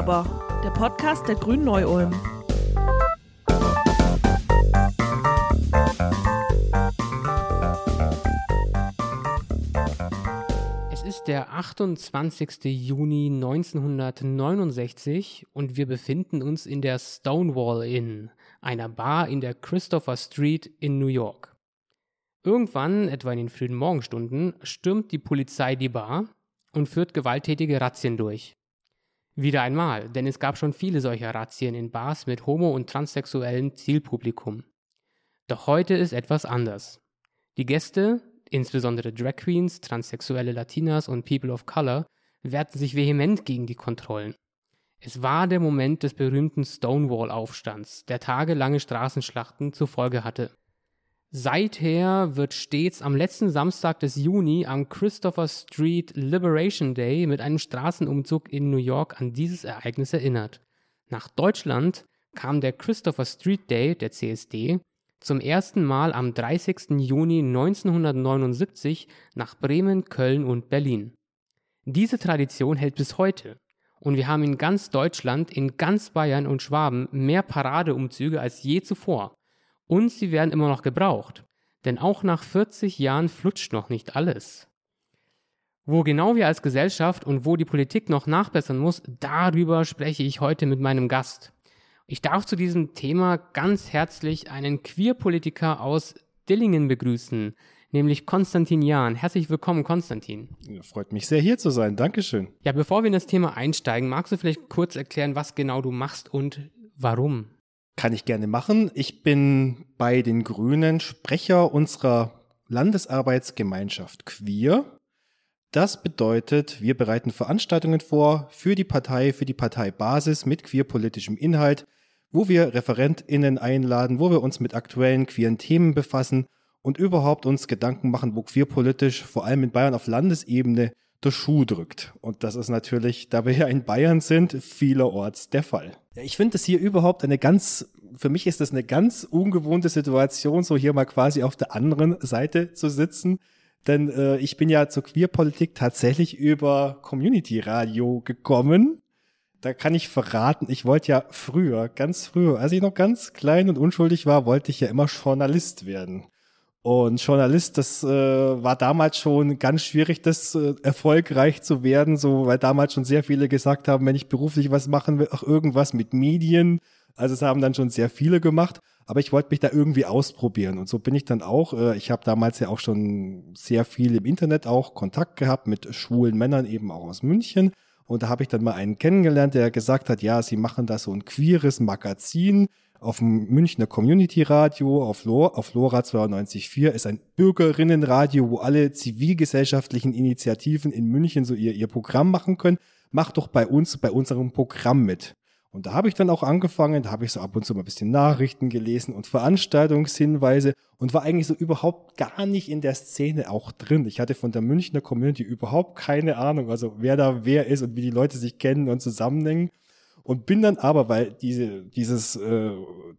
aber, der Podcast der Grünen Neu-Ulm. Es ist der 28. Juni 1969 und wir befinden uns in der Stonewall Inn, einer Bar in der Christopher Street in New York. Irgendwann, etwa in den frühen Morgenstunden, stürmt die Polizei die Bar und führt gewalttätige Razzien durch. Wieder einmal, denn es gab schon viele solcher Razzien in Bars mit homo- und transsexuellem Zielpublikum. Doch heute ist etwas anders. Die Gäste, insbesondere Drag Queens, transsexuelle Latinas und People of Color, wehrten sich vehement gegen die Kontrollen. Es war der Moment des berühmten Stonewall-Aufstands, der tagelange Straßenschlachten zur Folge hatte. Seither wird stets am letzten Samstag des Juni am Christopher Street Liberation Day mit einem Straßenumzug in New York an dieses Ereignis erinnert. Nach Deutschland kam der Christopher Street Day, der CSD, zum ersten Mal am 30. Juni 1979 nach Bremen, Köln und Berlin. Diese Tradition hält bis heute. Und wir haben in ganz Deutschland, in ganz Bayern und Schwaben mehr Paradeumzüge als je zuvor. Und sie werden immer noch gebraucht. Denn auch nach 40 Jahren flutscht noch nicht alles. Wo genau wir als Gesellschaft und wo die Politik noch nachbessern muss, darüber spreche ich heute mit meinem Gast. Ich darf zu diesem Thema ganz herzlich einen Queerpolitiker aus Dillingen begrüßen, nämlich Konstantin Jahn. Herzlich willkommen, Konstantin. Ja, freut mich sehr, hier zu sein. Dankeschön. Ja, bevor wir in das Thema einsteigen, magst du vielleicht kurz erklären, was genau du machst und warum? Kann ich gerne machen. Ich bin bei den Grünen Sprecher unserer Landesarbeitsgemeinschaft Queer. Das bedeutet, wir bereiten Veranstaltungen vor für die Partei, für die Parteibasis mit queerpolitischem Inhalt, wo wir ReferentInnen einladen, wo wir uns mit aktuellen queeren Themen befassen und überhaupt uns Gedanken machen, wo queerpolitisch, vor allem in Bayern auf Landesebene, der Schuh drückt. Und das ist natürlich, da wir ja in Bayern sind, vielerorts der Fall. Ich finde es hier überhaupt eine ganz, für mich ist das eine ganz ungewohnte Situation, so hier mal quasi auf der anderen Seite zu sitzen. Denn äh, ich bin ja zur Queerpolitik tatsächlich über Community Radio gekommen. Da kann ich verraten, ich wollte ja früher, ganz früher, als ich noch ganz klein und unschuldig war, wollte ich ja immer Journalist werden. Und Journalist, das äh, war damals schon ganz schwierig, das äh, erfolgreich zu werden, so weil damals schon sehr viele gesagt haben, wenn ich beruflich was machen will, auch irgendwas mit Medien. Also es haben dann schon sehr viele gemacht, aber ich wollte mich da irgendwie ausprobieren und so bin ich dann auch. Äh, ich habe damals ja auch schon sehr viel im Internet auch Kontakt gehabt mit schwulen Männern eben auch aus München. Und da habe ich dann mal einen kennengelernt, der gesagt hat, ja, sie machen da so ein queeres Magazin auf dem Münchner Community Radio, auf, Lor, auf LoRa 92.4 ist ein Bürgerinnenradio, wo alle zivilgesellschaftlichen Initiativen in München so ihr, ihr Programm machen können. Macht doch bei uns, bei unserem Programm mit. Und da habe ich dann auch angefangen, da habe ich so ab und zu mal ein bisschen Nachrichten gelesen und Veranstaltungshinweise und war eigentlich so überhaupt gar nicht in der Szene auch drin. Ich hatte von der Münchner Community überhaupt keine Ahnung, also wer da wer ist und wie die Leute sich kennen und zusammenhängen. Und bin dann aber, weil diese, dieses, äh,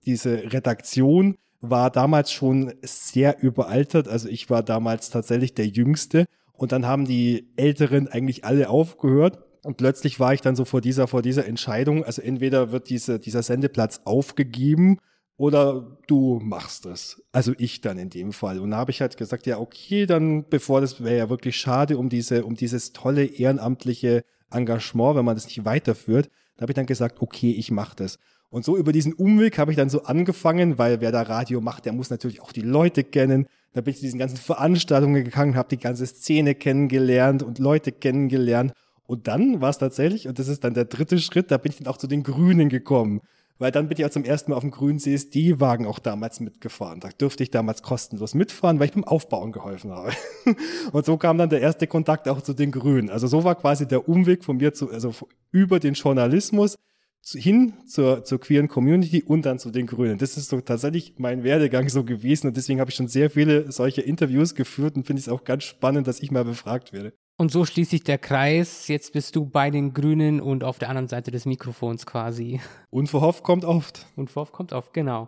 diese Redaktion war damals schon sehr überaltert. Also ich war damals tatsächlich der Jüngste. Und dann haben die Älteren eigentlich alle aufgehört. Und plötzlich war ich dann so vor dieser, vor dieser Entscheidung. Also entweder wird diese, dieser Sendeplatz aufgegeben oder du machst es. Also ich dann in dem Fall. Und da habe ich halt gesagt, ja, okay, dann, bevor das wäre ja wirklich schade um diese, um dieses tolle ehrenamtliche Engagement, wenn man das nicht weiterführt. Da habe ich dann gesagt, okay, ich mache das. Und so über diesen Umweg habe ich dann so angefangen, weil wer da Radio macht, der muss natürlich auch die Leute kennen. Da bin ich zu diesen ganzen Veranstaltungen gegangen, habe die ganze Szene kennengelernt und Leute kennengelernt. Und dann war es tatsächlich, und das ist dann der dritte Schritt, da bin ich dann auch zu den Grünen gekommen. Weil dann bin ich auch zum ersten Mal auf dem grünen CSD-Wagen auch damals mitgefahren. Da durfte ich damals kostenlos mitfahren, weil ich beim Aufbauen geholfen habe. Und so kam dann der erste Kontakt auch zu den Grünen. Also so war quasi der Umweg von mir zu, also über den Journalismus hin zur, zur queeren Community und dann zu den Grünen. Das ist so tatsächlich mein Werdegang so gewesen und deswegen habe ich schon sehr viele solche Interviews geführt und finde es auch ganz spannend, dass ich mal befragt werde. Und so schließt sich der Kreis. Jetzt bist du bei den Grünen und auf der anderen Seite des Mikrofons quasi. Unverhofft kommt oft. Unverhofft kommt oft, genau.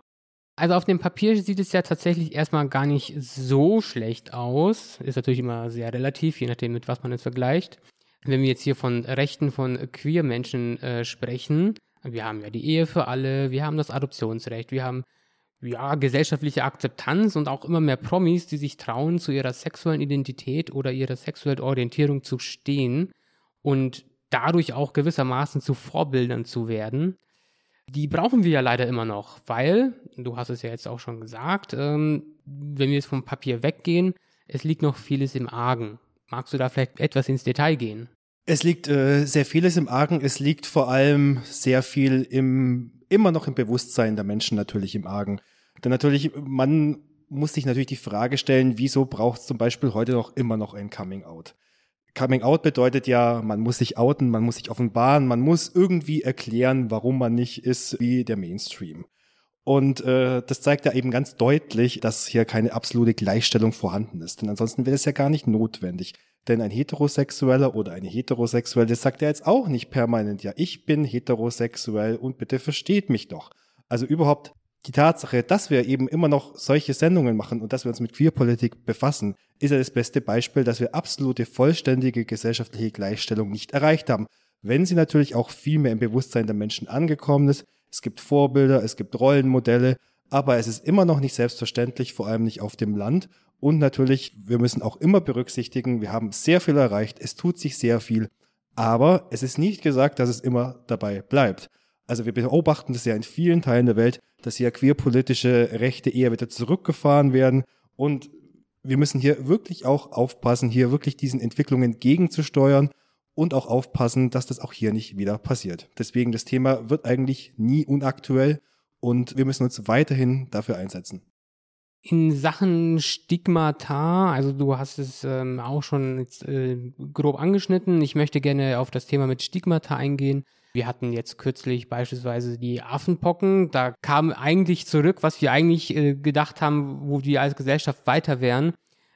Also auf dem Papier sieht es ja tatsächlich erstmal gar nicht so schlecht aus. Ist natürlich immer sehr relativ, je nachdem, mit was man es vergleicht. wenn wir jetzt hier von Rechten von Queer-Menschen äh, sprechen, wir haben ja die Ehe für alle, wir haben das Adoptionsrecht, wir haben ja, gesellschaftliche Akzeptanz und auch immer mehr Promis, die sich trauen, zu ihrer sexuellen Identität oder ihrer sexuellen Orientierung zu stehen und dadurch auch gewissermaßen zu Vorbildern zu werden. Die brauchen wir ja leider immer noch, weil, du hast es ja jetzt auch schon gesagt, ähm, wenn wir jetzt vom Papier weggehen, es liegt noch vieles im Argen. Magst du da vielleicht etwas ins Detail gehen? Es liegt äh, sehr vieles im Argen. Es liegt vor allem sehr viel im, immer noch im Bewusstsein der Menschen natürlich im Argen. Denn natürlich, man muss sich natürlich die Frage stellen, wieso braucht es zum Beispiel heute noch immer noch ein Coming Out? Coming Out bedeutet ja, man muss sich outen, man muss sich offenbaren, man muss irgendwie erklären, warum man nicht ist wie der Mainstream. Und äh, das zeigt ja eben ganz deutlich, dass hier keine absolute Gleichstellung vorhanden ist. Denn ansonsten wäre es ja gar nicht notwendig. Denn ein Heterosexueller oder eine Heterosexuelle sagt ja jetzt auch nicht permanent, ja, ich bin heterosexuell und bitte versteht mich doch. Also überhaupt die Tatsache, dass wir eben immer noch solche Sendungen machen und dass wir uns mit Queerpolitik befassen, ist ja das beste Beispiel, dass wir absolute vollständige gesellschaftliche Gleichstellung nicht erreicht haben. Wenn sie natürlich auch viel mehr im Bewusstsein der Menschen angekommen ist. Es gibt Vorbilder, es gibt Rollenmodelle, aber es ist immer noch nicht selbstverständlich, vor allem nicht auf dem Land. Und natürlich, wir müssen auch immer berücksichtigen, wir haben sehr viel erreicht, es tut sich sehr viel, aber es ist nicht gesagt, dass es immer dabei bleibt. Also wir beobachten das ja in vielen Teilen der Welt, dass hier queerpolitische Rechte eher wieder zurückgefahren werden. Und wir müssen hier wirklich auch aufpassen, hier wirklich diesen Entwicklungen gegenzusteuern und auch aufpassen, dass das auch hier nicht wieder passiert. Deswegen das Thema wird eigentlich nie unaktuell und wir müssen uns weiterhin dafür einsetzen. In Sachen Stigmata, also du hast es ähm, auch schon jetzt, äh, grob angeschnitten. Ich möchte gerne auf das Thema mit Stigmata eingehen. Wir hatten jetzt kürzlich beispielsweise die Affenpocken. Da kam eigentlich zurück, was wir eigentlich äh, gedacht haben, wo wir als Gesellschaft weiter wären.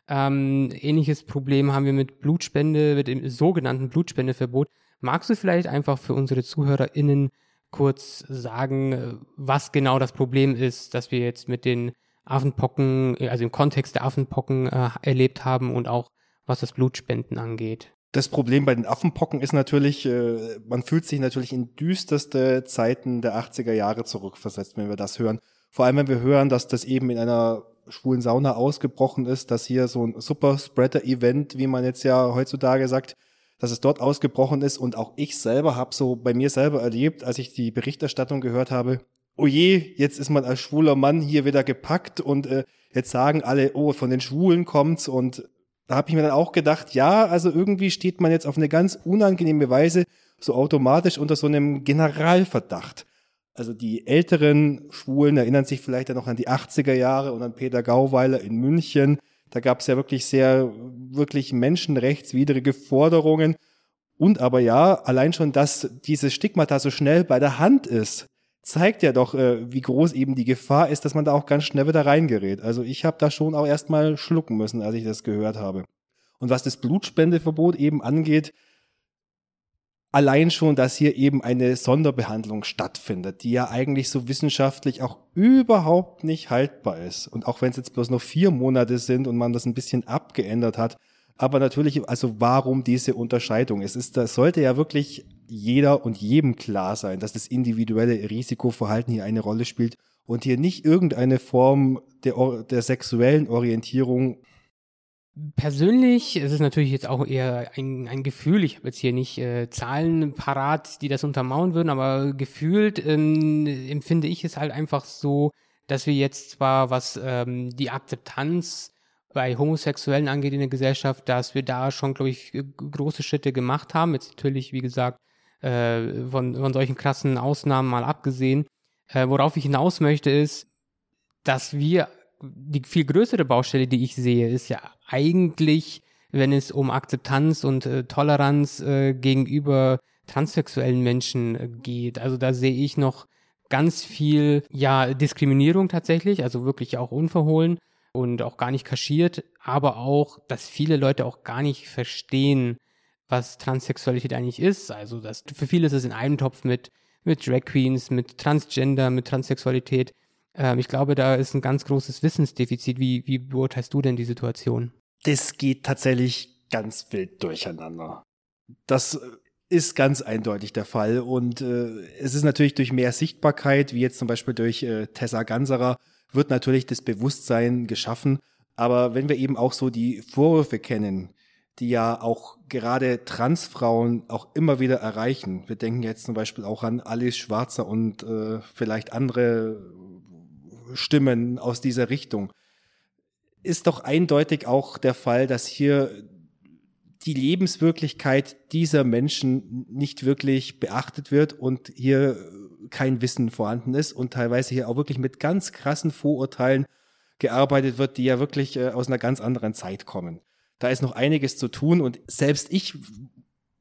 Ähm, ähnliches Problem haben wir mit Blutspende, mit dem sogenannten Blutspendeverbot. Magst du vielleicht einfach für unsere ZuhörerInnen kurz sagen, was genau das Problem ist, dass wir jetzt mit den Affenpocken, also im Kontext der Affenpocken äh, erlebt haben und auch was das Blutspenden angeht? Das Problem bei den Affenpocken ist natürlich, äh, man fühlt sich natürlich in düsterste Zeiten der 80er Jahre zurückversetzt, wenn wir das hören. Vor allem, wenn wir hören, dass das eben in einer schwulen Sauna ausgebrochen ist, dass hier so ein Super-Spreader-Event, wie man jetzt ja heutzutage sagt, dass es dort ausgebrochen ist. Und auch ich selber habe so bei mir selber erlebt, als ich die Berichterstattung gehört habe, oh je, jetzt ist man als schwuler Mann hier wieder gepackt und äh, jetzt sagen alle, oh, von den Schwulen kommt's und da habe ich mir dann auch gedacht, ja, also irgendwie steht man jetzt auf eine ganz unangenehme Weise so automatisch unter so einem Generalverdacht. Also die älteren Schwulen erinnern sich vielleicht ja noch an die 80er Jahre und an Peter Gauweiler in München. Da gab es ja wirklich sehr, wirklich menschenrechtswidrige Forderungen. Und aber ja, allein schon, dass dieses Stigmata so schnell bei der Hand ist, zeigt ja doch, äh, wie groß eben die Gefahr ist, dass man da auch ganz schnell wieder reingerät. Also ich habe da schon auch erstmal schlucken müssen, als ich das gehört habe. Und was das Blutspendeverbot eben angeht, allein schon, dass hier eben eine Sonderbehandlung stattfindet, die ja eigentlich so wissenschaftlich auch überhaupt nicht haltbar ist. Und auch wenn es jetzt bloß noch vier Monate sind und man das ein bisschen abgeändert hat, aber natürlich, also warum diese Unterscheidung? Es ist, das sollte ja wirklich jeder und jedem klar sein, dass das individuelle Risikoverhalten hier eine Rolle spielt und hier nicht irgendeine Form der, der sexuellen Orientierung Persönlich ist es natürlich jetzt auch eher ein, ein Gefühl. Ich habe jetzt hier nicht äh, Zahlen parat, die das untermauern würden, aber gefühlt ähm, empfinde ich es halt einfach so, dass wir jetzt zwar, was ähm, die Akzeptanz bei Homosexuellen angeht in der Gesellschaft, dass wir da schon, glaube ich, große Schritte gemacht haben. Jetzt natürlich, wie gesagt, äh, von, von solchen krassen Ausnahmen mal abgesehen. Äh, worauf ich hinaus möchte, ist, dass wir die viel größere Baustelle, die ich sehe, ist ja eigentlich, wenn es um Akzeptanz und äh, Toleranz äh, gegenüber transsexuellen Menschen äh, geht. Also da sehe ich noch ganz viel, ja, Diskriminierung tatsächlich, also wirklich auch unverhohlen und auch gar nicht kaschiert, aber auch, dass viele Leute auch gar nicht verstehen, was Transsexualität eigentlich ist. Also das, für viele ist es in einem Topf mit, mit Drag Queens, mit Transgender, mit Transsexualität. Ähm, ich glaube, da ist ein ganz großes Wissensdefizit. Wie, wie beurteilst du denn die Situation? Das geht tatsächlich ganz wild durcheinander. Das ist ganz eindeutig der Fall. Und äh, es ist natürlich durch mehr Sichtbarkeit, wie jetzt zum Beispiel durch äh, Tessa Ganserer, wird natürlich das Bewusstsein geschaffen. Aber wenn wir eben auch so die Vorwürfe kennen, die ja auch gerade Transfrauen auch immer wieder erreichen. Wir denken jetzt zum Beispiel auch an Alice Schwarzer und äh, vielleicht andere Stimmen aus dieser Richtung. Ist doch eindeutig auch der Fall, dass hier die Lebenswirklichkeit dieser Menschen nicht wirklich beachtet wird und hier kein Wissen vorhanden ist und teilweise hier auch wirklich mit ganz krassen Vorurteilen gearbeitet wird, die ja wirklich äh, aus einer ganz anderen Zeit kommen. Da ist noch einiges zu tun und selbst ich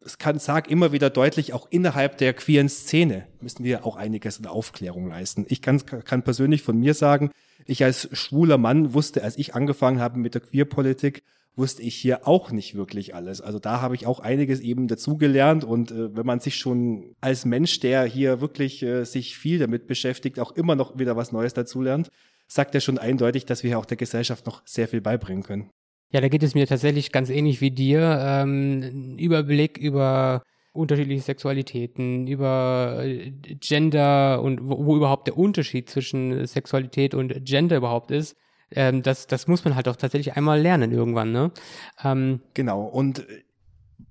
es kann, sag immer wieder deutlich, auch innerhalb der queeren Szene müssen wir auch einiges in Aufklärung leisten. Ich kann, kann persönlich von mir sagen, ich als schwuler Mann wusste, als ich angefangen habe mit der Queerpolitik, wusste ich hier auch nicht wirklich alles. Also da habe ich auch einiges eben dazugelernt und äh, wenn man sich schon als Mensch, der hier wirklich äh, sich viel damit beschäftigt, auch immer noch wieder was Neues dazulernt, sagt er schon eindeutig, dass wir auch der Gesellschaft noch sehr viel beibringen können. Ja, da geht es mir tatsächlich ganz ähnlich wie dir. Ähm, Überblick über unterschiedliche Sexualitäten, über äh, Gender und wo, wo überhaupt der Unterschied zwischen Sexualität und Gender überhaupt ist ähm, das, das muss man halt auch tatsächlich einmal lernen irgendwann, ne? Ähm, genau. Und äh,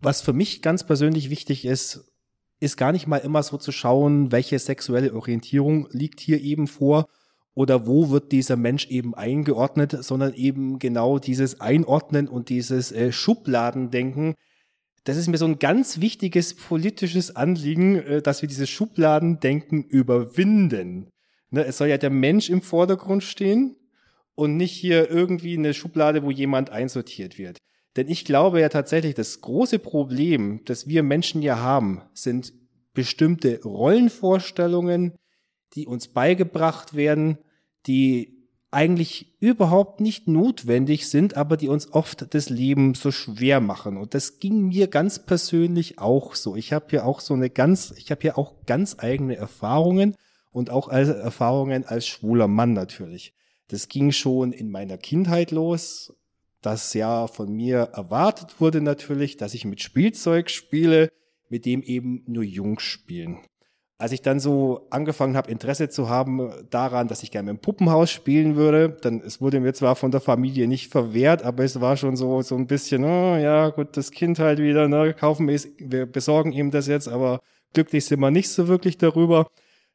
was für mich ganz persönlich wichtig ist, ist gar nicht mal immer so zu schauen, welche sexuelle Orientierung liegt hier eben vor oder wo wird dieser Mensch eben eingeordnet, sondern eben genau dieses Einordnen und dieses äh, Schubladendenken. Das ist mir so ein ganz wichtiges politisches Anliegen, äh, dass wir dieses Schubladendenken überwinden. Ne, es soll ja der Mensch im Vordergrund stehen und nicht hier irgendwie eine Schublade, wo jemand einsortiert wird. Denn ich glaube ja tatsächlich, das große Problem, das wir Menschen ja haben, sind bestimmte Rollenvorstellungen, die uns beigebracht werden, die eigentlich überhaupt nicht notwendig sind, aber die uns oft das Leben so schwer machen. Und das ging mir ganz persönlich auch so. Ich habe hier auch so eine ganz, ich habe hier auch ganz eigene Erfahrungen und auch Erfahrungen als schwuler Mann natürlich. Das ging schon in meiner Kindheit los, das ja von mir erwartet wurde natürlich, dass ich mit Spielzeug spiele, mit dem eben nur Jungs spielen. Als ich dann so angefangen habe, Interesse zu haben daran, dass ich gerne im Puppenhaus spielen würde, dann es wurde mir zwar von der Familie nicht verwehrt, aber es war schon so so ein bisschen, oh, ja gut, das Kind halt wieder, ne, kaufen wir, wir besorgen ihm das jetzt, aber glücklich sind wir nicht so wirklich darüber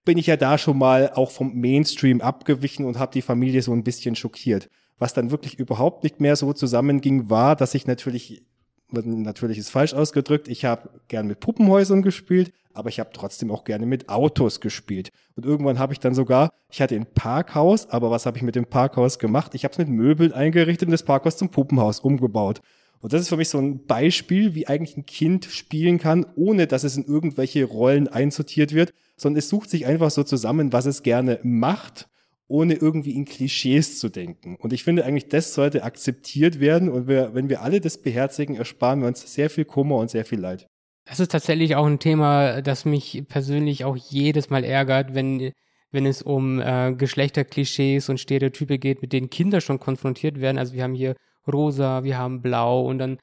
bin ich ja da schon mal auch vom Mainstream abgewichen und habe die Familie so ein bisschen schockiert. Was dann wirklich überhaupt nicht mehr so zusammenging, war, dass ich natürlich, natürlich ist falsch ausgedrückt, ich habe gern mit Puppenhäusern gespielt, aber ich habe trotzdem auch gerne mit Autos gespielt. Und irgendwann habe ich dann sogar, ich hatte ein Parkhaus, aber was habe ich mit dem Parkhaus gemacht? Ich habe es mit Möbeln eingerichtet und das Parkhaus zum Puppenhaus umgebaut. Und das ist für mich so ein Beispiel, wie eigentlich ein Kind spielen kann, ohne dass es in irgendwelche Rollen einsortiert wird, sondern es sucht sich einfach so zusammen, was es gerne macht, ohne irgendwie in Klischees zu denken. Und ich finde eigentlich, das sollte akzeptiert werden. Und wir, wenn wir alle das beherzigen, ersparen wir uns sehr viel Kummer und sehr viel Leid. Das ist tatsächlich auch ein Thema, das mich persönlich auch jedes Mal ärgert, wenn, wenn es um äh, Geschlechterklischees und Stereotype geht, mit denen Kinder schon konfrontiert werden. Also wir haben hier rosa, wir haben blau und dann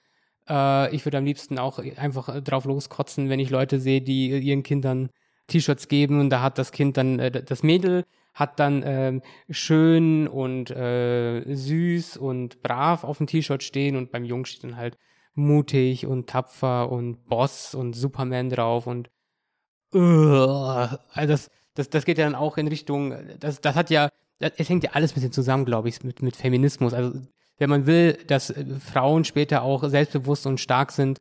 äh, ich würde am liebsten auch einfach drauf loskotzen, wenn ich Leute sehe, die ihren Kindern T-Shirts geben und da hat das Kind dann, äh, das Mädel hat dann äh, schön und äh, süß und brav auf dem T-Shirt stehen und beim Jungen steht dann halt mutig und tapfer und Boss und Superman drauf und uh, also das, das, das geht ja dann auch in Richtung, das, das hat ja, es hängt ja alles ein bisschen zusammen, glaube ich, mit, mit Feminismus. Also wenn man will, dass äh, Frauen später auch selbstbewusst und stark sind,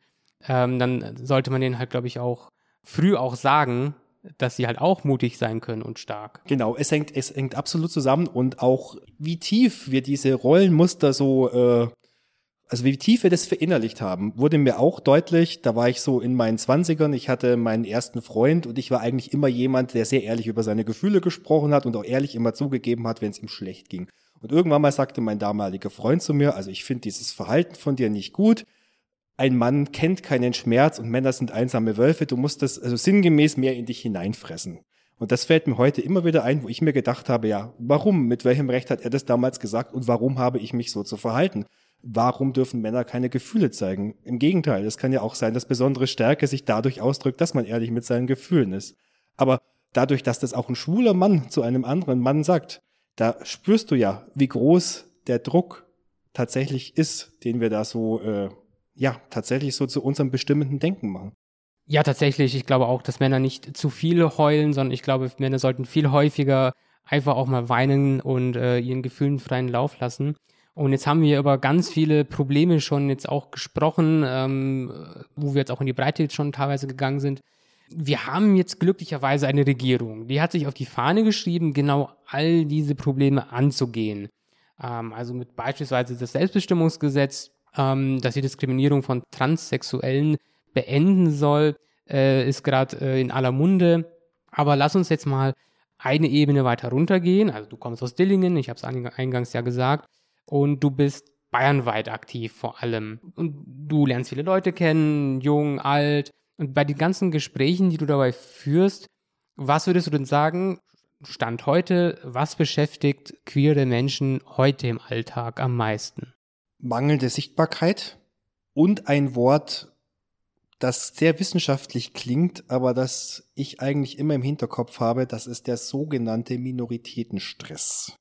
ähm, dann sollte man denen halt, glaube ich, auch früh auch sagen, dass sie halt auch mutig sein können und stark. Genau, es hängt, es hängt absolut zusammen und auch wie tief wir diese Rollenmuster so, äh, also wie tief wir das verinnerlicht haben, wurde mir auch deutlich. Da war ich so in meinen Zwanzigern, ich hatte meinen ersten Freund und ich war eigentlich immer jemand, der sehr ehrlich über seine Gefühle gesprochen hat und auch ehrlich immer zugegeben hat, wenn es ihm schlecht ging. Und irgendwann mal sagte mein damaliger Freund zu mir, also ich finde dieses Verhalten von dir nicht gut ein Mann kennt keinen Schmerz und Männer sind einsame Wölfe. Du musst das also sinngemäß mehr in dich hineinfressen. Und das fällt mir heute immer wieder ein, wo ich mir gedacht habe, ja, warum, mit welchem Recht hat er das damals gesagt und warum habe ich mich so zu verhalten? warum dürfen Männer keine Gefühle zeigen? Im Gegenteil, es kann ja auch sein, dass besondere Stärke sich dadurch ausdrückt, dass man ehrlich mit seinen Gefühlen ist. Aber dadurch, dass das auch ein schwuler Mann zu einem anderen Mann sagt, da spürst du ja, wie groß der Druck tatsächlich ist, den wir da so, äh, ja, tatsächlich so zu unserem bestimmenden Denken machen. Ja, tatsächlich. Ich glaube auch, dass Männer nicht zu viel heulen, sondern ich glaube, Männer sollten viel häufiger einfach auch mal weinen und äh, ihren Gefühlen freien Lauf lassen. Und jetzt haben wir über ganz viele Probleme schon jetzt auch gesprochen, ähm, wo wir jetzt auch in die Breite jetzt schon teilweise gegangen sind. Wir haben jetzt glücklicherweise eine Regierung, die hat sich auf die Fahne geschrieben, genau all diese Probleme anzugehen. Ähm, also mit beispielsweise das Selbstbestimmungsgesetz, ähm, dass die Diskriminierung von Transsexuellen beenden soll, äh, ist gerade äh, in aller Munde. Aber lass uns jetzt mal eine Ebene weiter runtergehen. Also du kommst aus Dillingen, ich habe es eingangs ja gesagt und du bist bayernweit aktiv vor allem. Und du lernst viele Leute kennen, jung, alt. Und bei den ganzen Gesprächen, die du dabei führst, was würdest du denn sagen, Stand heute, was beschäftigt queere Menschen heute im Alltag am meisten? Mangelnde Sichtbarkeit und ein Wort, das sehr wissenschaftlich klingt, aber das ich eigentlich immer im Hinterkopf habe, das ist der sogenannte Minoritätenstress.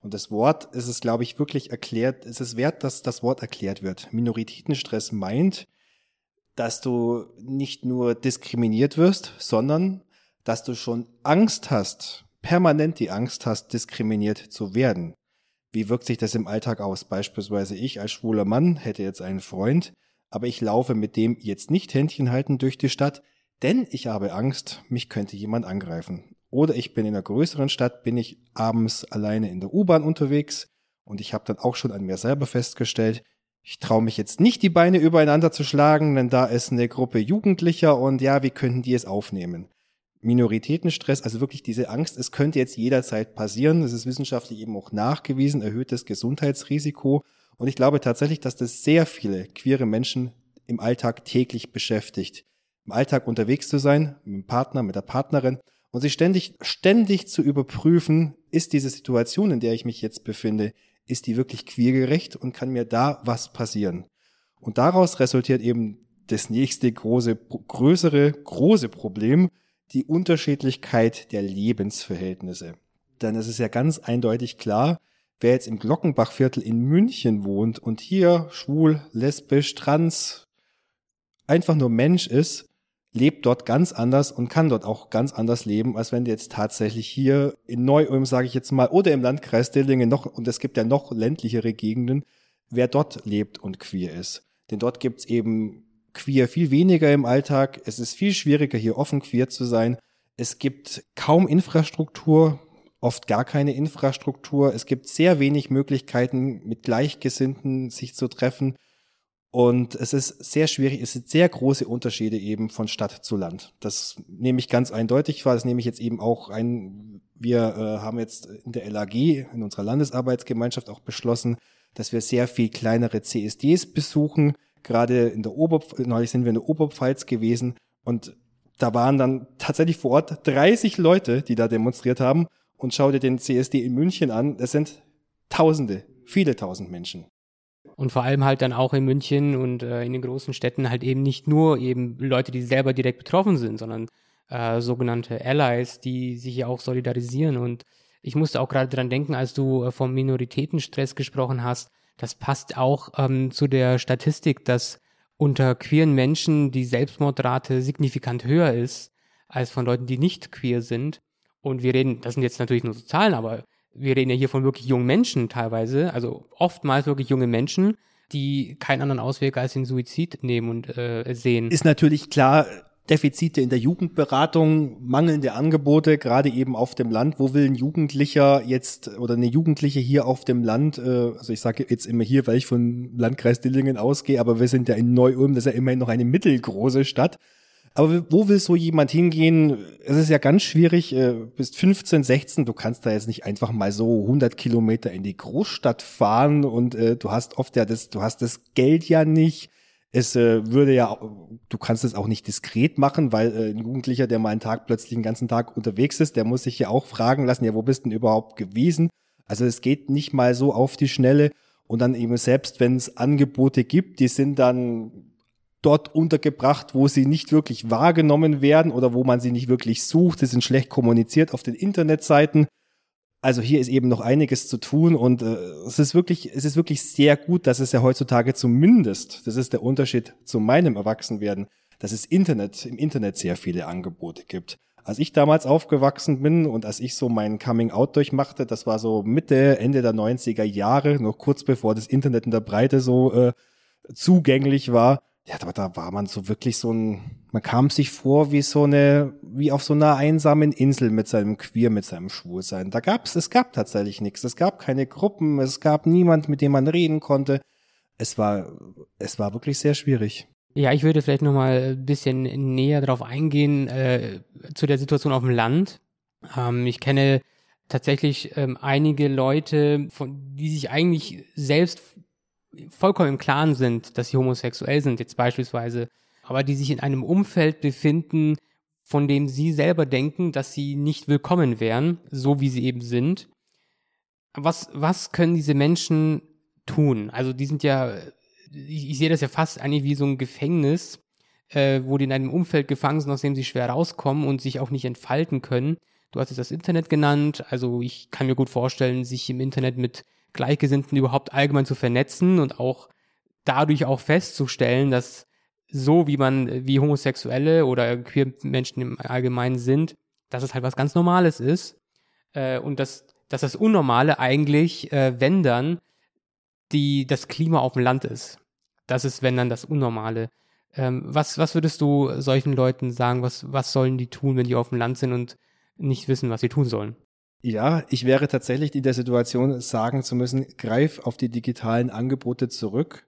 Und das Wort ist es, glaube ich, wirklich erklärt, es ist wert, dass das Wort erklärt wird. Minoritätenstress meint, dass du nicht nur diskriminiert wirst, sondern dass du schon Angst hast, permanent die Angst hast, diskriminiert zu werden. Wie wirkt sich das im Alltag aus? Beispielsweise ich als schwuler Mann hätte jetzt einen Freund, aber ich laufe mit dem jetzt nicht Händchen halten durch die Stadt, denn ich habe Angst, mich könnte jemand angreifen. Oder ich bin in einer größeren Stadt, bin ich abends alleine in der U-Bahn unterwegs und ich habe dann auch schon an mir selber festgestellt, ich traue mich jetzt nicht, die Beine übereinander zu schlagen, denn da ist eine Gruppe Jugendlicher und ja, wie könnten die es aufnehmen? Minoritätenstress, also wirklich diese Angst, es könnte jetzt jederzeit passieren. Das ist wissenschaftlich eben auch nachgewiesen, erhöhtes Gesundheitsrisiko. Und ich glaube tatsächlich, dass das sehr viele queere Menschen im Alltag täglich beschäftigt. Im Alltag unterwegs zu sein, mit dem Partner, mit der Partnerin und sich ständig, ständig zu überprüfen, ist diese Situation, in der ich mich jetzt befinde, ist die wirklich queergerecht und kann mir da was passieren? Und daraus resultiert eben das nächste große, größere, große Problem, die Unterschiedlichkeit der Lebensverhältnisse. Denn es ist ja ganz eindeutig klar, wer jetzt im Glockenbachviertel in München wohnt und hier schwul, lesbisch, trans, einfach nur Mensch ist, lebt dort ganz anders und kann dort auch ganz anders leben, als wenn du jetzt tatsächlich hier in Neu-Ulm, sage ich jetzt mal, oder im Landkreis Dillingen noch, und es gibt ja noch ländlichere Gegenden, wer dort lebt und queer ist. Denn dort gibt's eben queer viel weniger im Alltag. Es ist viel schwieriger, hier offen queer zu sein. Es gibt kaum Infrastruktur, oft gar keine Infrastruktur. Es gibt sehr wenig Möglichkeiten, mit Gleichgesinnten sich zu treffen. Und es ist sehr schwierig, es sind sehr große Unterschiede eben von Stadt zu Land. Das nehme ich ganz eindeutig wahr. Das nehme ich jetzt eben auch ein. Wir äh, haben jetzt in der LAG, in unserer Landesarbeitsgemeinschaft auch beschlossen, dass wir sehr viel kleinere CSDs besuchen. Gerade in der Oberpfalz, neulich sind wir in der Oberpfalz gewesen und da waren dann tatsächlich vor Ort 30 Leute, die da demonstriert haben. Und schau dir den CSD in München an. Es sind Tausende, viele tausend Menschen. Und vor allem halt dann auch in München und äh, in den großen Städten halt eben nicht nur eben Leute, die selber direkt betroffen sind, sondern äh, sogenannte Allies, die sich ja auch solidarisieren. Und ich musste auch gerade dran denken, als du äh, vom Minoritätenstress gesprochen hast, das passt auch ähm, zu der Statistik, dass unter queeren Menschen die Selbstmordrate signifikant höher ist als von Leuten, die nicht queer sind. Und wir reden, das sind jetzt natürlich nur so Zahlen, aber wir reden ja hier von wirklich jungen Menschen teilweise, also oftmals wirklich junge Menschen, die keinen anderen Ausweg als den Suizid nehmen und äh, sehen. Ist natürlich klar, Defizite in der Jugendberatung, mangelnde Angebote, gerade eben auf dem Land. Wo will ein Jugendlicher jetzt oder eine Jugendliche hier auf dem Land, äh, also ich sage jetzt immer hier, weil ich von Landkreis Dillingen ausgehe, aber wir sind ja in Neu-Ulm, das ist ja immerhin noch eine mittelgroße Stadt. Aber wo will so jemand hingehen? Es ist ja ganz schwierig, bist 15, 16, du kannst da jetzt nicht einfach mal so 100 Kilometer in die Großstadt fahren und äh, du hast oft ja das, du hast das Geld ja nicht. Es äh, würde ja, du kannst es auch nicht diskret machen, weil äh, ein Jugendlicher, der mal einen Tag plötzlich den ganzen Tag unterwegs ist, der muss sich ja auch fragen lassen, ja, wo bist denn überhaupt gewesen? Also es geht nicht mal so auf die Schnelle. Und dann eben selbst, wenn es Angebote gibt, die sind dann dort untergebracht, wo sie nicht wirklich wahrgenommen werden oder wo man sie nicht wirklich sucht. Sie sind schlecht kommuniziert auf den Internetseiten. Also hier ist eben noch einiges zu tun und äh, es ist wirklich, es ist wirklich sehr gut, dass es ja heutzutage zumindest, das ist der Unterschied zu meinem Erwachsenwerden, dass es Internet, im Internet sehr viele Angebote gibt. Als ich damals aufgewachsen bin und als ich so mein Coming Out durchmachte, das war so Mitte, Ende der 90er Jahre, noch kurz bevor das Internet in der Breite so äh, zugänglich war, ja, aber da war man so wirklich so ein, man kam sich vor wie so eine, wie auf so einer einsamen Insel mit seinem Queer, mit seinem Schwulsein. Da gab's, es gab tatsächlich nichts. Es gab keine Gruppen, es gab niemand, mit dem man reden konnte. Es war, es war wirklich sehr schwierig. Ja, ich würde vielleicht nochmal ein bisschen näher darauf eingehen, äh, zu der Situation auf dem Land. Ähm, ich kenne tatsächlich ähm, einige Leute, von, die sich eigentlich selbst vollkommen im Klaren sind, dass sie homosexuell sind, jetzt beispielsweise, aber die sich in einem Umfeld befinden, von dem sie selber denken, dass sie nicht willkommen wären, so wie sie eben sind. Was, was können diese Menschen tun? Also die sind ja, ich, ich sehe das ja fast eigentlich wie so ein Gefängnis, äh, wo die in einem Umfeld gefangen sind, aus dem sie schwer rauskommen und sich auch nicht entfalten können. Du hast jetzt das Internet genannt, also ich kann mir gut vorstellen, sich im Internet mit Gleichgesinnten überhaupt allgemein zu vernetzen und auch dadurch auch festzustellen, dass so wie man, wie Homosexuelle oder queer Menschen im Allgemeinen sind, dass es halt was ganz Normales ist äh, und dass, dass das Unnormale eigentlich, äh, wenn dann, die, das Klima auf dem Land ist. Das ist, wenn dann, das Unnormale. Ähm, was, was würdest du solchen Leuten sagen? Was, was sollen die tun, wenn die auf dem Land sind und nicht wissen, was sie tun sollen? Ja, ich wäre tatsächlich in der Situation, sagen zu müssen, greif auf die digitalen Angebote zurück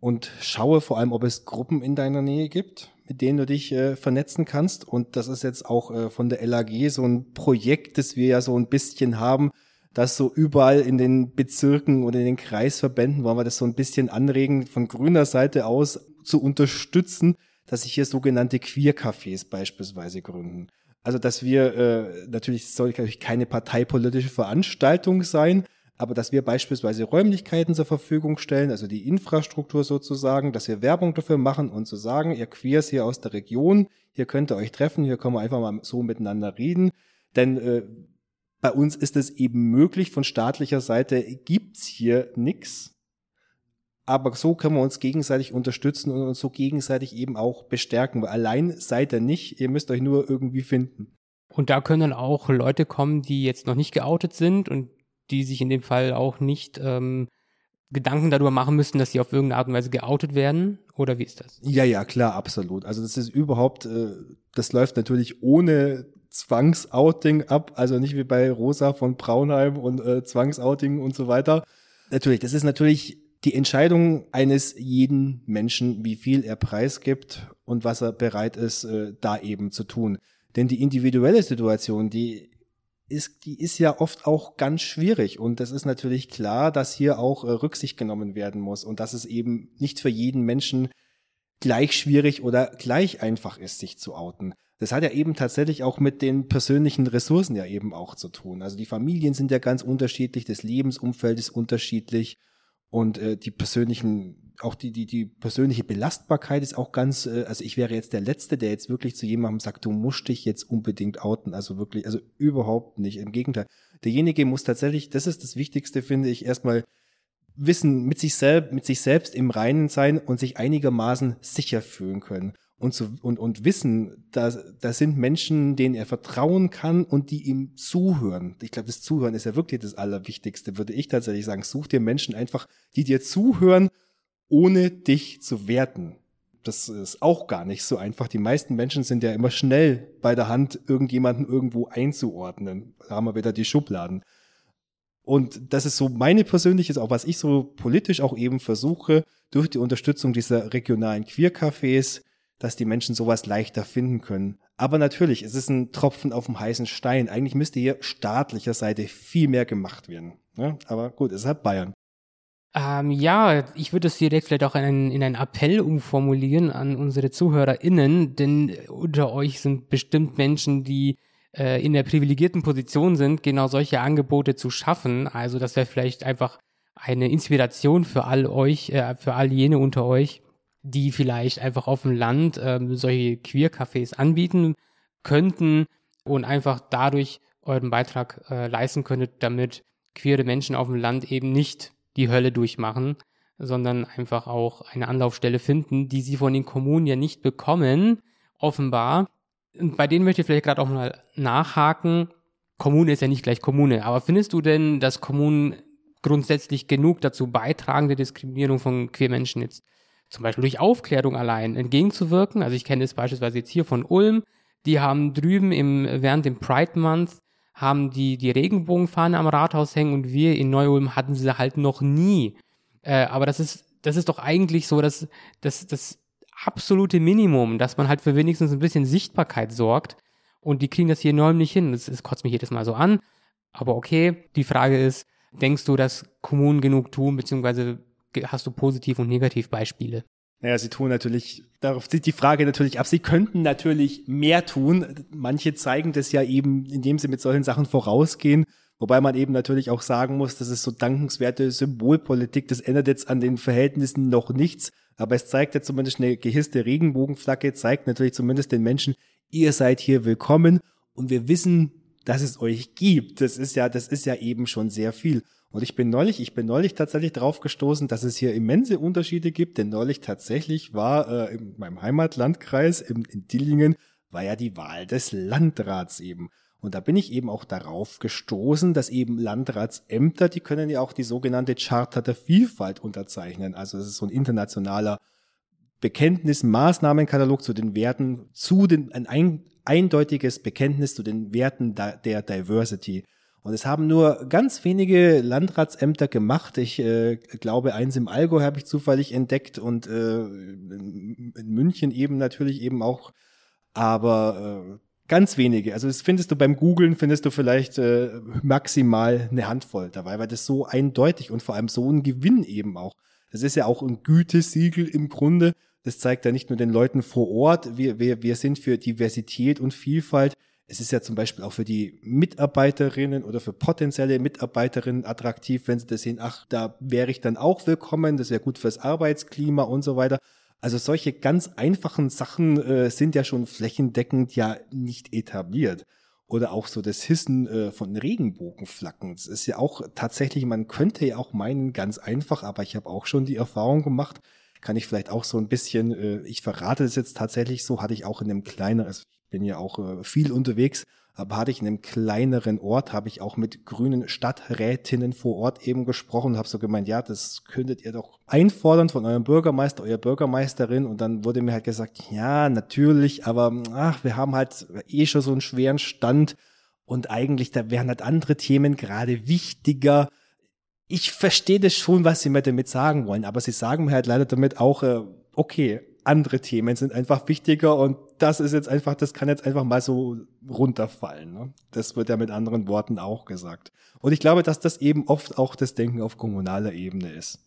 und schaue vor allem, ob es Gruppen in deiner Nähe gibt, mit denen du dich äh, vernetzen kannst. Und das ist jetzt auch äh, von der LAG so ein Projekt, das wir ja so ein bisschen haben, dass so überall in den Bezirken oder in den Kreisverbänden wollen wir das so ein bisschen anregen, von grüner Seite aus zu unterstützen, dass sich hier sogenannte Queer-Cafés beispielsweise gründen. Also, dass wir äh, natürlich soll natürlich keine parteipolitische Veranstaltung sein, aber dass wir beispielsweise Räumlichkeiten zur Verfügung stellen, also die Infrastruktur sozusagen, dass wir Werbung dafür machen und zu sagen, ihr Queers hier aus der Region, hier könnt ihr euch treffen, hier können wir einfach mal so miteinander reden. Denn äh, bei uns ist es eben möglich, von staatlicher Seite gibt's hier nix aber so können wir uns gegenseitig unterstützen und uns so gegenseitig eben auch bestärken, weil allein seid ihr nicht, ihr müsst euch nur irgendwie finden. Und da können dann auch Leute kommen, die jetzt noch nicht geoutet sind und die sich in dem Fall auch nicht ähm, Gedanken darüber machen müssen, dass sie auf irgendeine Art und Weise geoutet werden? Oder wie ist das? Ja, ja, klar, absolut. Also das ist überhaupt, äh, das läuft natürlich ohne Zwangsouting ab, also nicht wie bei Rosa von Braunheim und äh, Zwangsouting und so weiter. Natürlich, das ist natürlich die Entscheidung eines jeden Menschen, wie viel er preisgibt und was er bereit ist, äh, da eben zu tun. Denn die individuelle Situation, die ist, die ist ja oft auch ganz schwierig. Und das ist natürlich klar, dass hier auch äh, Rücksicht genommen werden muss und dass es eben nicht für jeden Menschen gleich schwierig oder gleich einfach ist, sich zu outen. Das hat ja eben tatsächlich auch mit den persönlichen Ressourcen ja eben auch zu tun. Also die Familien sind ja ganz unterschiedlich, das Lebensumfeld ist unterschiedlich und äh, die persönlichen, auch die, die, die persönliche Belastbarkeit ist auch ganz, äh, also ich wäre jetzt der Letzte, der jetzt wirklich zu jemandem sagt, du musst dich jetzt unbedingt outen. Also wirklich, also überhaupt nicht. Im Gegenteil. Derjenige muss tatsächlich, das ist das Wichtigste, finde ich, erstmal wissen, mit sich selbst, mit sich selbst im Reinen sein und sich einigermaßen sicher fühlen können und, zu, und, und wissen, da, da sind Menschen, denen er vertrauen kann und die ihm zuhören. Ich glaube, das Zuhören ist ja wirklich das Allerwichtigste, würde ich tatsächlich sagen. Such dir Menschen einfach, die dir zuhören, ohne dich zu werten. Das ist auch gar nicht so einfach. Die meisten Menschen sind ja immer schnell bei der Hand, irgendjemanden irgendwo einzuordnen. Da haben wir wieder die Schubladen. Und das ist so meine persönliche, auch was ich so politisch auch eben versuche, durch die Unterstützung dieser regionalen Queer-Cafés, dass die Menschen sowas leichter finden können. Aber natürlich, es ist ein Tropfen auf dem heißen Stein. Eigentlich müsste hier staatlicher Seite viel mehr gemacht werden. Ja, aber gut, es ist halt Bayern. Ähm, ja, ich würde es direkt vielleicht auch in einen, in einen Appell umformulieren an unsere ZuhörerInnen, denn unter euch sind bestimmt Menschen, die äh, in der privilegierten Position sind, genau solche Angebote zu schaffen. Also das wäre vielleicht einfach eine Inspiration für all euch, äh, für all jene unter euch, die vielleicht einfach auf dem Land ähm, solche Queer-Cafés anbieten könnten und einfach dadurch euren Beitrag äh, leisten könntet, damit queere Menschen auf dem Land eben nicht die Hölle durchmachen, sondern einfach auch eine Anlaufstelle finden, die sie von den Kommunen ja nicht bekommen, offenbar. Und bei denen möchte ich vielleicht gerade auch mal nachhaken. Kommune ist ja nicht gleich Kommune, aber findest du denn, dass Kommunen grundsätzlich genug dazu beitragen, der Diskriminierung von Queermenschen jetzt zum Beispiel durch Aufklärung allein entgegenzuwirken? Also ich kenne es beispielsweise jetzt hier von Ulm, die haben drüben im, während dem Pride Month haben die die Regenbogenfahne am Rathaus hängen und wir in Neu-Ulm hatten sie halt noch nie. Äh, aber das ist, das ist doch eigentlich so, dass das, das absolute Minimum, dass man halt für wenigstens ein bisschen Sichtbarkeit sorgt. Und die kriegen das hier in Neu-Ulm nicht hin. Das, das kotzt mich jedes Mal so an. Aber okay, die Frage ist, denkst du, dass Kommunen genug tun, beziehungsweise hast du Positiv- und Negativbeispiele? Naja, sie tun natürlich, darauf zieht die Frage natürlich ab, sie könnten natürlich mehr tun. Manche zeigen das ja eben, indem sie mit solchen Sachen vorausgehen. Wobei man eben natürlich auch sagen muss, das ist so dankenswerte Symbolpolitik. Das ändert jetzt an den Verhältnissen noch nichts. Aber es zeigt ja zumindest eine gehisste Regenbogenflagge, zeigt natürlich zumindest den Menschen, ihr seid hier willkommen und wir wissen, dass es euch gibt. Das ist ja, das ist ja eben schon sehr viel. Und ich bin neulich, ich bin neulich tatsächlich drauf gestoßen, dass es hier immense Unterschiede gibt, denn neulich tatsächlich war äh, in meinem Heimatlandkreis in, in Dillingen war ja die Wahl des Landrats eben. Und da bin ich eben auch darauf gestoßen, dass eben Landratsämter, die können ja auch die sogenannte Charta der Vielfalt unterzeichnen. Also das ist so ein internationaler Bekenntnis, Maßnahmenkatalog zu den Werten, zu den, ein, ein eindeutiges Bekenntnis zu den Werten der Diversity. Und es haben nur ganz wenige Landratsämter gemacht. Ich äh, glaube, eins im Allgäu habe ich zufällig entdeckt und äh, in München eben natürlich eben auch. Aber äh, ganz wenige. Also das findest du beim Googlen, findest du vielleicht äh, maximal eine Handvoll dabei, weil das so eindeutig und vor allem so ein Gewinn eben auch. Das ist ja auch ein Gütesiegel im Grunde. Das zeigt ja nicht nur den Leuten vor Ort, wir, wir, wir sind für Diversität und Vielfalt, es ist ja zum Beispiel auch für die Mitarbeiterinnen oder für potenzielle Mitarbeiterinnen attraktiv, wenn sie das sehen, ach, da wäre ich dann auch willkommen, das wäre gut fürs Arbeitsklima und so weiter. Also solche ganz einfachen Sachen äh, sind ja schon flächendeckend ja nicht etabliert. Oder auch so das Hissen äh, von Regenbogenflaggen. Das ist ja auch tatsächlich, man könnte ja auch meinen, ganz einfach, aber ich habe auch schon die Erfahrung gemacht, kann ich vielleicht auch so ein bisschen, äh, ich verrate das jetzt tatsächlich so, hatte ich auch in einem kleinen, also bin ja auch äh, viel unterwegs, aber hatte ich in einem kleineren Ort, habe ich auch mit grünen Stadträtinnen vor Ort eben gesprochen und habe so gemeint, ja, das könntet ihr doch einfordern von eurem Bürgermeister, eurer Bürgermeisterin und dann wurde mir halt gesagt, ja, natürlich, aber ach, wir haben halt eh schon so einen schweren Stand und eigentlich, da wären halt andere Themen gerade wichtiger. Ich verstehe das schon, was sie mir damit sagen wollen, aber sie sagen mir halt leider damit auch, äh, okay, andere Themen sind einfach wichtiger und das ist jetzt einfach, das kann jetzt einfach mal so runterfallen. Ne? Das wird ja mit anderen Worten auch gesagt. Und ich glaube, dass das eben oft auch das Denken auf kommunaler Ebene ist.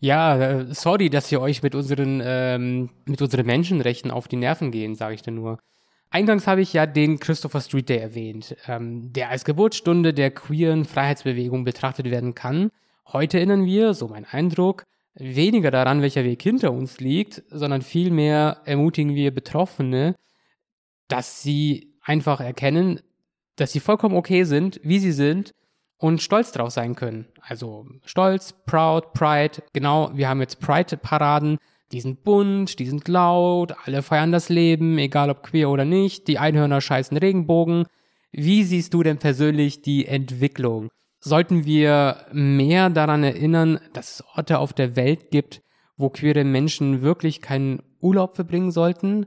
Ja, äh, sorry, dass wir euch mit unseren, ähm, mit unseren Menschenrechten auf die Nerven gehen, sage ich dir nur. Eingangs habe ich ja den Christopher Street Day erwähnt, ähm, der als Geburtsstunde der queeren Freiheitsbewegung betrachtet werden kann. Heute erinnern wir, so mein Eindruck, weniger daran, welcher Weg hinter uns liegt, sondern vielmehr ermutigen wir Betroffene, dass sie einfach erkennen, dass sie vollkommen okay sind, wie sie sind und stolz drauf sein können. Also stolz, proud, pride, genau, wir haben jetzt Pride-Paraden, die sind bunt, die sind laut, alle feiern das Leben, egal ob queer oder nicht, die Einhörner scheißen Regenbogen. Wie siehst du denn persönlich die Entwicklung? Sollten wir mehr daran erinnern, dass es Orte auf der Welt gibt, wo queere Menschen wirklich keinen Urlaub verbringen sollten?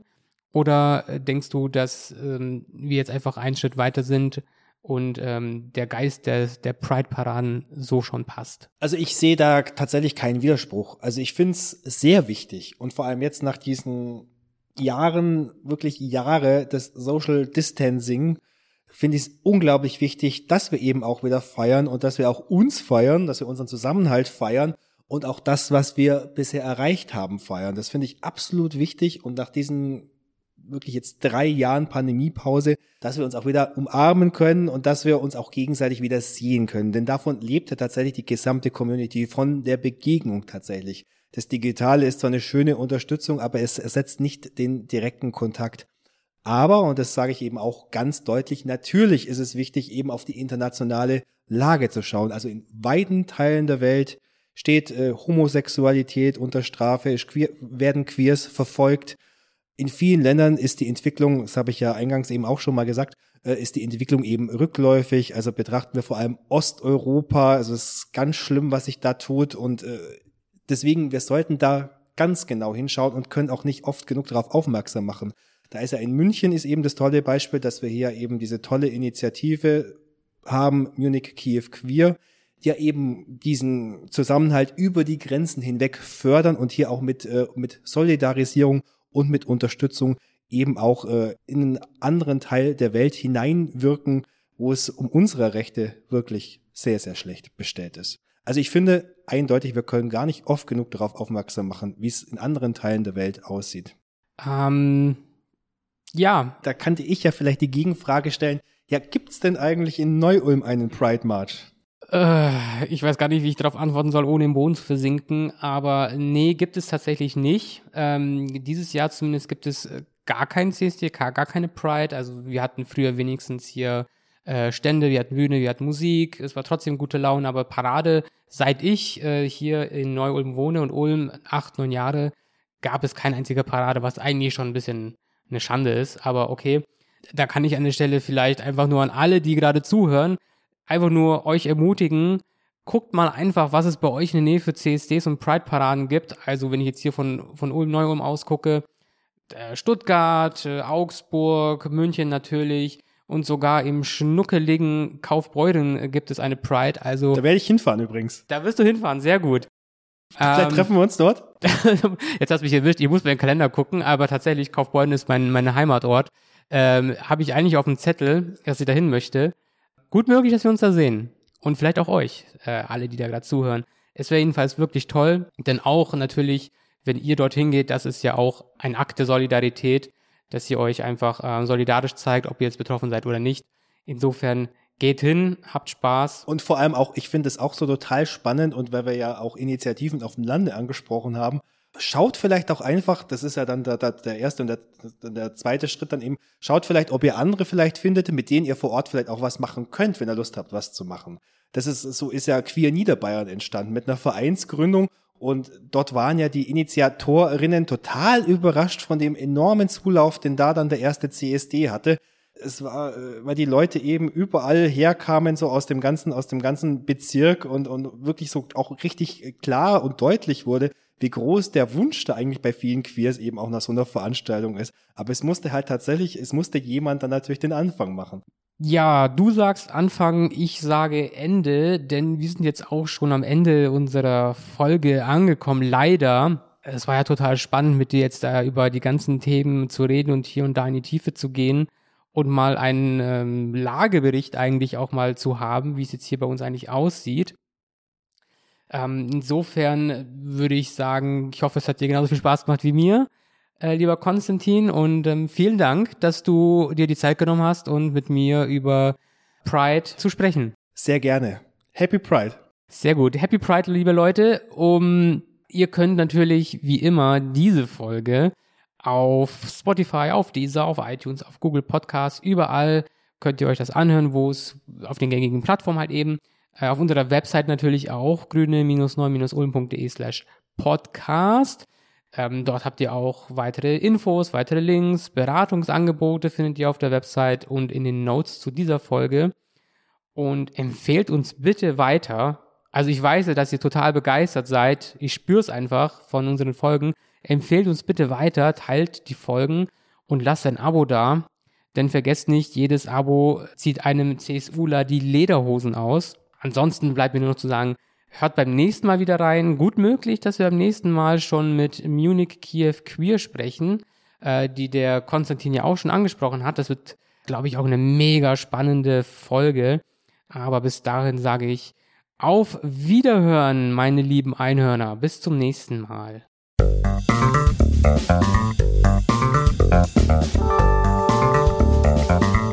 Oder äh, denkst du, dass ähm, wir jetzt einfach einen Schritt weiter sind und ähm, der Geist der, der Pride-Paraden so schon passt? Also ich sehe da tatsächlich keinen Widerspruch. Also ich finde es sehr wichtig und vor allem jetzt nach diesen Jahren, wirklich Jahre des Social Distancing, finde ich es unglaublich wichtig, dass wir eben auch wieder feiern und dass wir auch uns feiern, dass wir unseren Zusammenhalt feiern und auch das, was wir bisher erreicht haben, feiern. Das finde ich absolut wichtig und nach diesen wirklich jetzt drei Jahren Pandemiepause, dass wir uns auch wieder umarmen können und dass wir uns auch gegenseitig wieder sehen können. Denn davon lebt ja tatsächlich die gesamte Community, von der Begegnung tatsächlich. Das Digitale ist zwar eine schöne Unterstützung, aber es ersetzt nicht den direkten Kontakt. Aber, und das sage ich eben auch ganz deutlich, natürlich ist es wichtig, eben auf die internationale Lage zu schauen. Also in weiten Teilen der Welt steht äh, Homosexualität unter Strafe, queer, werden Queers verfolgt. In vielen Ländern ist die Entwicklung, das habe ich ja eingangs eben auch schon mal gesagt, äh, ist die Entwicklung eben rückläufig. Also betrachten wir vor allem Osteuropa. Also es ist ganz schlimm, was sich da tut. Und äh, deswegen, wir sollten da ganz genau hinschauen und können auch nicht oft genug darauf aufmerksam machen. Da ist ja in München ist eben das tolle Beispiel, dass wir hier eben diese tolle Initiative haben, Munich Kiew Queer, die ja eben diesen Zusammenhalt über die Grenzen hinweg fördern und hier auch mit, äh, mit Solidarisierung und mit Unterstützung eben auch äh, in einen anderen Teil der Welt hineinwirken, wo es um unsere Rechte wirklich sehr, sehr schlecht bestellt ist. Also ich finde eindeutig, wir können gar nicht oft genug darauf aufmerksam machen, wie es in anderen Teilen der Welt aussieht. Ähm, ja. Da kannte ich ja vielleicht die Gegenfrage stellen, ja, gibt's denn eigentlich in Neu-Ulm einen Pride March? Äh, ich weiß gar nicht, wie ich darauf antworten soll, ohne im Boden zu versinken, aber nee, gibt es tatsächlich nicht. Ähm, dieses Jahr zumindest gibt es äh, gar keinen CSDK, gar keine Pride. Also wir hatten früher wenigstens hier äh, Stände, wir hatten Bühne, wir hatten Musik, es war trotzdem gute Laune, aber Parade, seit ich äh, hier in Neu-Ulm wohne und Ulm acht, neun Jahre, gab es keine einzige Parade, was eigentlich schon ein bisschen eine Schande ist, aber okay. Da kann ich an der Stelle vielleicht einfach nur an alle, die gerade zuhören, einfach nur euch ermutigen, guckt mal einfach, was es bei euch in der Nähe für CSDs und Pride-Paraden gibt. Also wenn ich jetzt hier von, von Ulm, Neu-Ulm ausgucke, äh, Stuttgart, äh, Augsburg, München natürlich und sogar im schnuckeligen Kaufbeuren gibt es eine Pride. Also da werde ich hinfahren übrigens. Da wirst du hinfahren, sehr gut. Vielleicht ähm, treffen wir uns dort. Jetzt hast du mich erwischt, ich muss mir den Kalender gucken, aber tatsächlich, Kaufbeuren ist mein, mein Heimatort. Ähm, Habe ich eigentlich auf dem Zettel, dass ich dahin möchte. Gut möglich, dass wir uns da sehen. Und vielleicht auch euch, äh, alle, die da gerade zuhören. Es wäre jedenfalls wirklich toll, denn auch natürlich, wenn ihr dorthin geht, das ist ja auch ein Akt der Solidarität, dass ihr euch einfach äh, solidarisch zeigt, ob ihr jetzt betroffen seid oder nicht. Insofern Geht hin, habt Spaß. Und vor allem auch, ich finde es auch so total spannend und weil wir ja auch Initiativen auf dem Lande angesprochen haben, schaut vielleicht auch einfach, das ist ja dann der, der, der erste und der, der zweite Schritt dann eben, schaut vielleicht, ob ihr andere vielleicht findet, mit denen ihr vor Ort vielleicht auch was machen könnt, wenn ihr Lust habt, was zu machen. Das ist, so ist ja Queer Niederbayern entstanden mit einer Vereinsgründung und dort waren ja die Initiatorinnen total überrascht von dem enormen Zulauf, den da dann der erste CSD hatte es war, äh, weil die Leute eben überall herkamen, so aus dem ganzen, aus dem ganzen Bezirk und, und wirklich so auch richtig klar und deutlich wurde, wie groß der Wunsch da eigentlich bei vielen Queers eben auch nach so einer Veranstaltung ist. Aber es musste halt tatsächlich, es musste jemand dann natürlich den Anfang machen. Ja, du sagst Anfang, ich sage Ende, denn wir sind jetzt auch schon am Ende unserer Folge angekommen, leider. Es war ja total spannend, mit dir jetzt da über die ganzen Themen zu reden und hier und da in die Tiefe zu gehen und mal einen ähm, Lagebericht eigentlich auch mal zu haben, wie es jetzt hier bei uns eigentlich aussieht. Ähm, insofern würde ich sagen, ich hoffe, es hat dir genauso viel Spaß gemacht wie mir, äh, lieber Konstantin. Und ähm, vielen Dank, dass du dir die Zeit genommen hast und mit mir über Pride zu sprechen. Sehr gerne. Happy Pride. Sehr gut. Happy Pride, liebe Leute. Um, ihr könnt natürlich wie immer diese Folge auf Spotify, auf Deezer, auf iTunes, auf Google Podcasts, überall könnt ihr euch das anhören, wo es auf den gängigen Plattformen halt eben, äh, auf unserer Website natürlich auch, grüne-neu-ulm.de slash podcast. Ähm, dort habt ihr auch weitere Infos, weitere Links, Beratungsangebote findet ihr auf der Website und in den Notes zu dieser Folge. Und empfehlt uns bitte weiter. Also ich weiß, dass ihr total begeistert seid. Ich spüre es einfach von unseren Folgen. Empfehlt uns bitte weiter, teilt die Folgen und lasst ein Abo da. Denn vergesst nicht, jedes Abo zieht einem CSUler die Lederhosen aus. Ansonsten bleibt mir nur noch zu sagen, hört beim nächsten Mal wieder rein. Gut möglich, dass wir beim nächsten Mal schon mit Munich Kiew Queer sprechen, äh, die der Konstantin ja auch schon angesprochen hat. Das wird, glaube ich, auch eine mega spannende Folge. Aber bis dahin sage ich auf Wiederhören, meine lieben Einhörner. Bis zum nächsten Mal. Thank you.